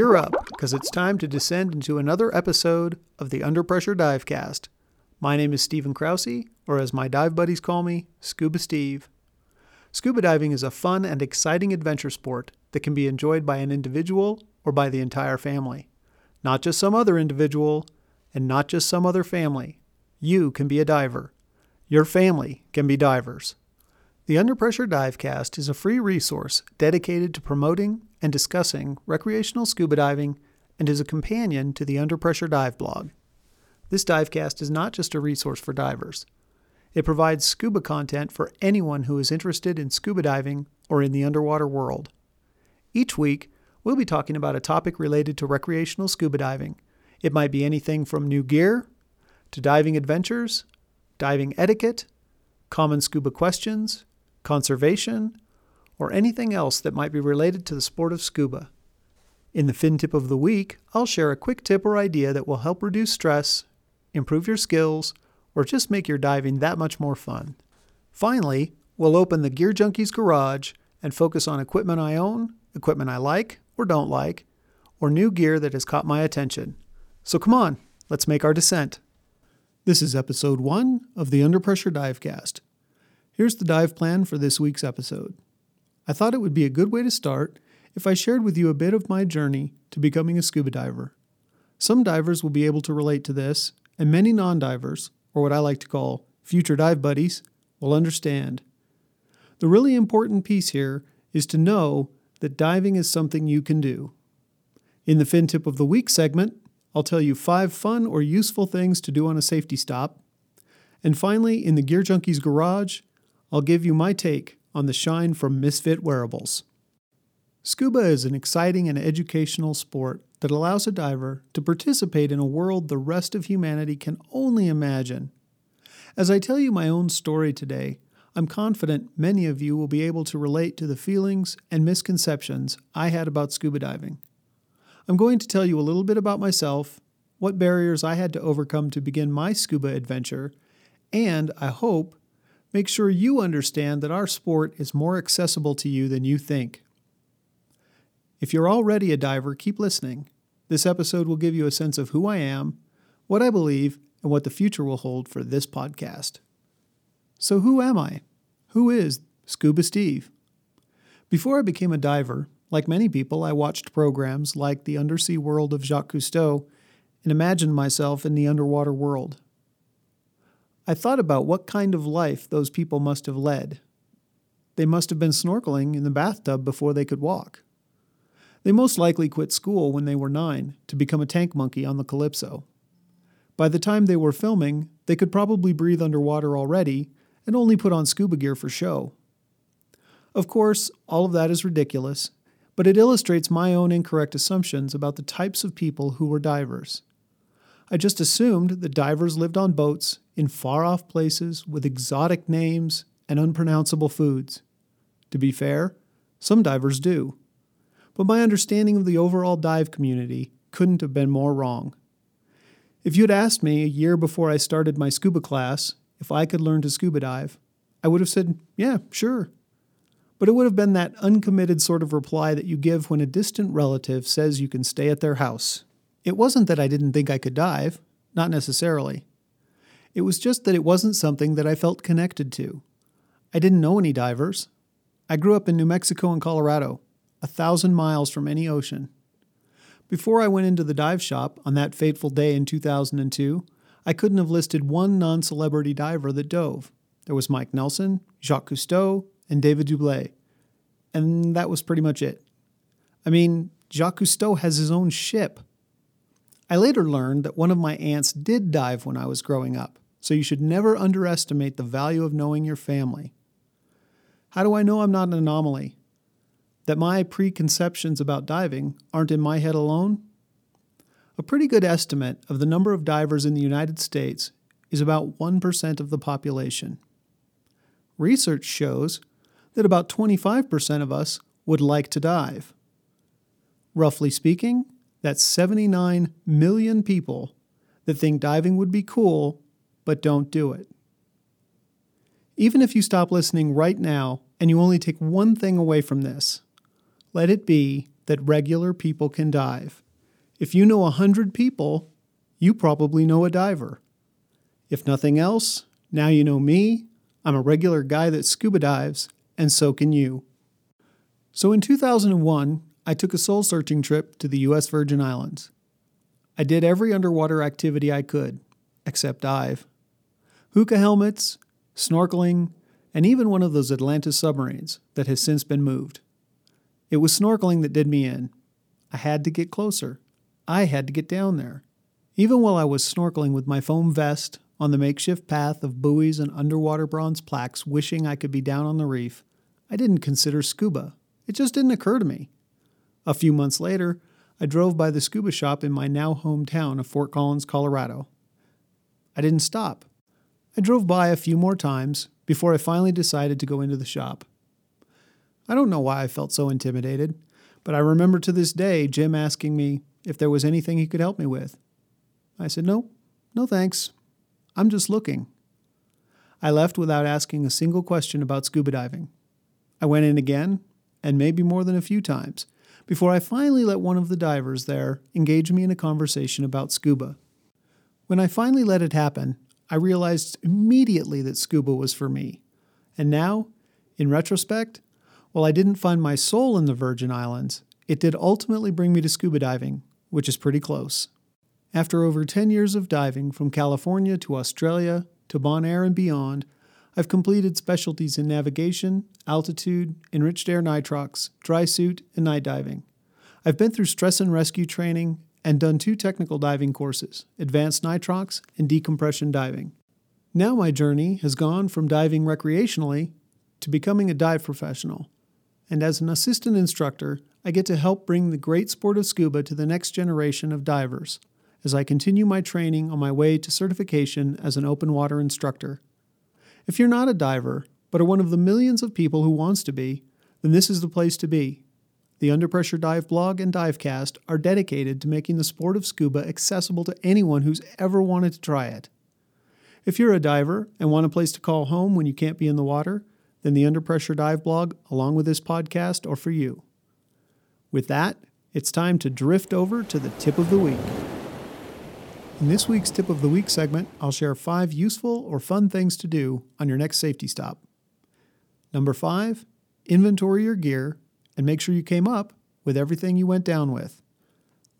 Gear up, because it's time to descend into another episode of the Under Pressure Divecast. My name is Stephen Krause, or as my dive buddies call me, Scuba Steve. Scuba diving is a fun and exciting adventure sport that can be enjoyed by an individual or by the entire family. Not just some other individual, and not just some other family. You can be a diver. Your family can be divers. The Under Pressure Divecast is a free resource dedicated to promoting and discussing recreational scuba diving and is a companion to the Under Pressure Dive blog. This divecast is not just a resource for divers. It provides scuba content for anyone who is interested in scuba diving or in the underwater world. Each week, we'll be talking about a topic related to recreational scuba diving. It might be anything from new gear to diving adventures, diving etiquette, common scuba questions, conservation, or anything else that might be related to the sport of scuba. In the fin tip of the week, I'll share a quick tip or idea that will help reduce stress, improve your skills, or just make your diving that much more fun. Finally, we'll open the Gear Junkies garage and focus on equipment I own, equipment I like or don't like, or new gear that has caught my attention. So come on, let's make our descent. This is episode one of the Under Pressure Divecast. Here's the dive plan for this week's episode. I thought it would be a good way to start if I shared with you a bit of my journey to becoming a scuba diver. Some divers will be able to relate to this, and many non divers, or what I like to call future dive buddies, will understand. The really important piece here is to know that diving is something you can do. In the fin tip of the week segment, I'll tell you five fun or useful things to do on a safety stop. And finally, in the Gear Junkies garage, I'll give you my take on the shine from Misfit Wearables. Scuba is an exciting and educational sport that allows a diver to participate in a world the rest of humanity can only imagine. As I tell you my own story today, I'm confident many of you will be able to relate to the feelings and misconceptions I had about scuba diving. I'm going to tell you a little bit about myself, what barriers I had to overcome to begin my scuba adventure, and I hope make sure you understand that our sport is more accessible to you than you think. If you're already a diver, keep listening. This episode will give you a sense of who I am, what I believe, and what the future will hold for this podcast. So, who am I? Who is Scuba Steve? Before I became a diver, like many people, I watched programs like The Undersea World of Jacques Cousteau and imagined myself in the underwater world. I thought about what kind of life those people must have led. They must have been snorkeling in the bathtub before they could walk. They most likely quit school when they were nine to become a tank monkey on the Calypso. By the time they were filming, they could probably breathe underwater already and only put on scuba gear for show. Of course, all of that is ridiculous, but it illustrates my own incorrect assumptions about the types of people who were divers. I just assumed that divers lived on boats in far off places with exotic names and unpronounceable foods. To be fair, some divers do. But my understanding of the overall dive community couldn't have been more wrong. If you had asked me a year before I started my scuba class if I could learn to scuba dive, I would have said, yeah, sure. But it would have been that uncommitted sort of reply that you give when a distant relative says you can stay at their house. It wasn't that I didn't think I could dive, not necessarily. It was just that it wasn't something that I felt connected to. I didn't know any divers. I grew up in New Mexico and Colorado, a thousand miles from any ocean. Before I went into the dive shop on that fateful day in 2002, I couldn't have listed one non celebrity diver that dove. There was Mike Nelson, Jacques Cousteau, and David Doubilet. And that was pretty much it. I mean, Jacques Cousteau has his own ship. I later learned that one of my aunts did dive when I was growing up, so you should never underestimate the value of knowing your family. How do I know I'm not an anomaly? That my preconceptions about diving aren't in my head alone? A pretty good estimate of the number of divers in the United States is about 1% of the population. Research shows that about 25% of us would like to dive. Roughly speaking, that's 79 million people that think diving would be cool but don't do it. Even if you stop listening right now and you only take one thing away from this, let it be that regular people can dive. If you know a hundred people, you probably know a diver. If nothing else, now you know me. I'm a regular guy that scuba dives, and so can you. So in 2001, I took a soul searching trip to the U.S. Virgin Islands. I did every underwater activity I could, except dive. Hookah helmets, snorkeling, and even one of those Atlantis submarines that has since been moved. It was snorkeling that did me in. I had to get closer. I had to get down there. Even while I was snorkeling with my foam vest on the makeshift path of buoys and underwater bronze plaques, wishing I could be down on the reef, I didn't consider scuba. It just didn't occur to me. A few months later, I drove by the scuba shop in my now hometown of Fort Collins, Colorado. I didn't stop. I drove by a few more times before I finally decided to go into the shop. I don't know why I felt so intimidated, but I remember to this day Jim asking me if there was anything he could help me with. I said, No, no thanks. I'm just looking. I left without asking a single question about scuba diving. I went in again, and maybe more than a few times, before I finally let one of the divers there engage me in a conversation about scuba. When I finally let it happen, I realized immediately that scuba was for me. And now, in retrospect, while I didn't find my soul in the Virgin Islands, it did ultimately bring me to scuba diving, which is pretty close. After over 10 years of diving from California to Australia to Bonaire and beyond, I've completed specialties in navigation, altitude, enriched air nitrox, dry suit, and night diving. I've been through stress and rescue training and done two technical diving courses advanced nitrox and decompression diving. Now my journey has gone from diving recreationally to becoming a dive professional. And as an assistant instructor, I get to help bring the great sport of scuba to the next generation of divers as I continue my training on my way to certification as an open water instructor. If you're not a diver, but are one of the millions of people who wants to be, then this is the place to be. The Under Pressure Dive blog and Divecast are dedicated to making the sport of scuba accessible to anyone who's ever wanted to try it. If you're a diver and want a place to call home when you can't be in the water, then the Under Pressure Dive blog, along with this podcast, are for you. With that, it's time to drift over to the tip of the week. In this week's Tip of the Week segment, I'll share five useful or fun things to do on your next safety stop. Number five, inventory your gear and make sure you came up with everything you went down with.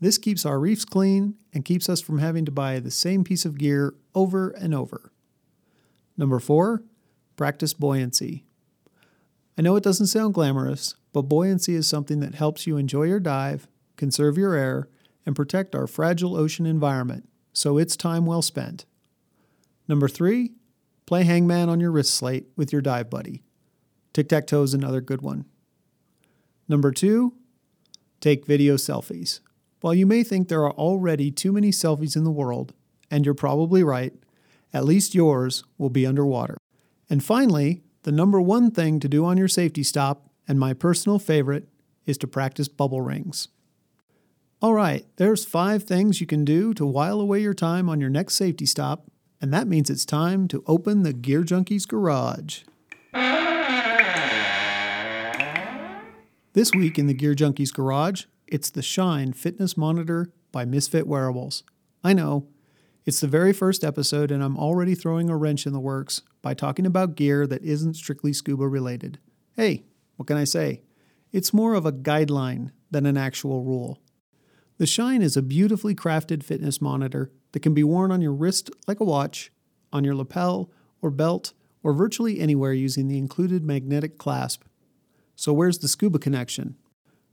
This keeps our reefs clean and keeps us from having to buy the same piece of gear over and over. Number four, practice buoyancy. I know it doesn't sound glamorous, but buoyancy is something that helps you enjoy your dive, conserve your air, and protect our fragile ocean environment so it's time well spent. Number three, play hangman on your wrist slate with your dive buddy. Tic tac toe is another good one. Number two, take video selfies. While you may think there are already too many selfies in the world, and you're probably right, at least yours will be underwater. And finally, the number one thing to do on your safety stop, and my personal favorite, is to practice bubble rings. All right, there's five things you can do to while away your time on your next safety stop, and that means it's time to open the Gear Junkies garage. This week in the Gear Junkies garage, it's the Shine Fitness Monitor by Misfit Wearables. I know, it's the very first episode, and I'm already throwing a wrench in the works by talking about gear that isn't strictly scuba related. Hey, what can I say? It's more of a guideline than an actual rule. The Shine is a beautifully crafted fitness monitor that can be worn on your wrist like a watch, on your lapel or belt, or virtually anywhere using the included magnetic clasp. So, where's the scuba connection?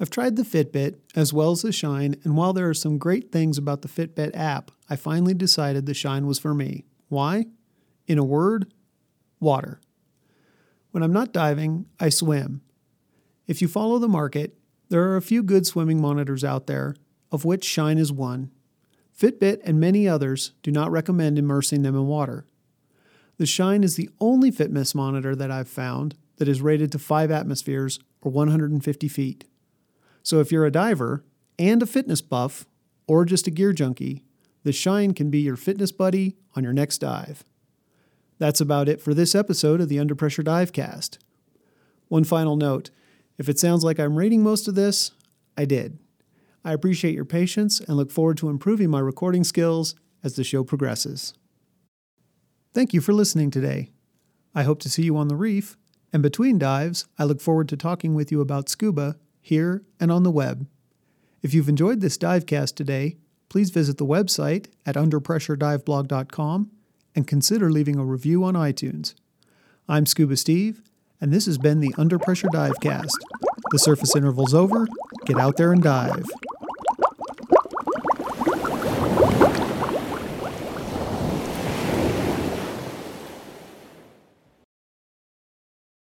I've tried the Fitbit as well as the Shine, and while there are some great things about the Fitbit app, I finally decided the Shine was for me. Why? In a word, water. When I'm not diving, I swim. If you follow the market, there are a few good swimming monitors out there, of which Shine is one. Fitbit and many others do not recommend immersing them in water. The Shine is the only fitness monitor that I've found that is rated to 5 atmospheres or 150 feet. So if you're a diver and a fitness buff or just a gear junkie, the Shine can be your fitness buddy on your next dive. That's about it for this episode of the Under Pressure Divecast. One final note if it sounds like I'm rating most of this, I did. I appreciate your patience and look forward to improving my recording skills as the show progresses. Thank you for listening today. I hope to see you on the reef, and between dives, I look forward to talking with you about scuba here and on the web. If you've enjoyed this divecast today, please visit the website at underpressurediveblog.com and consider leaving a review on iTunes. I'm Scuba Steve, and this has been the Under Pressure Divecast. The surface interval's over. Get out there and dive.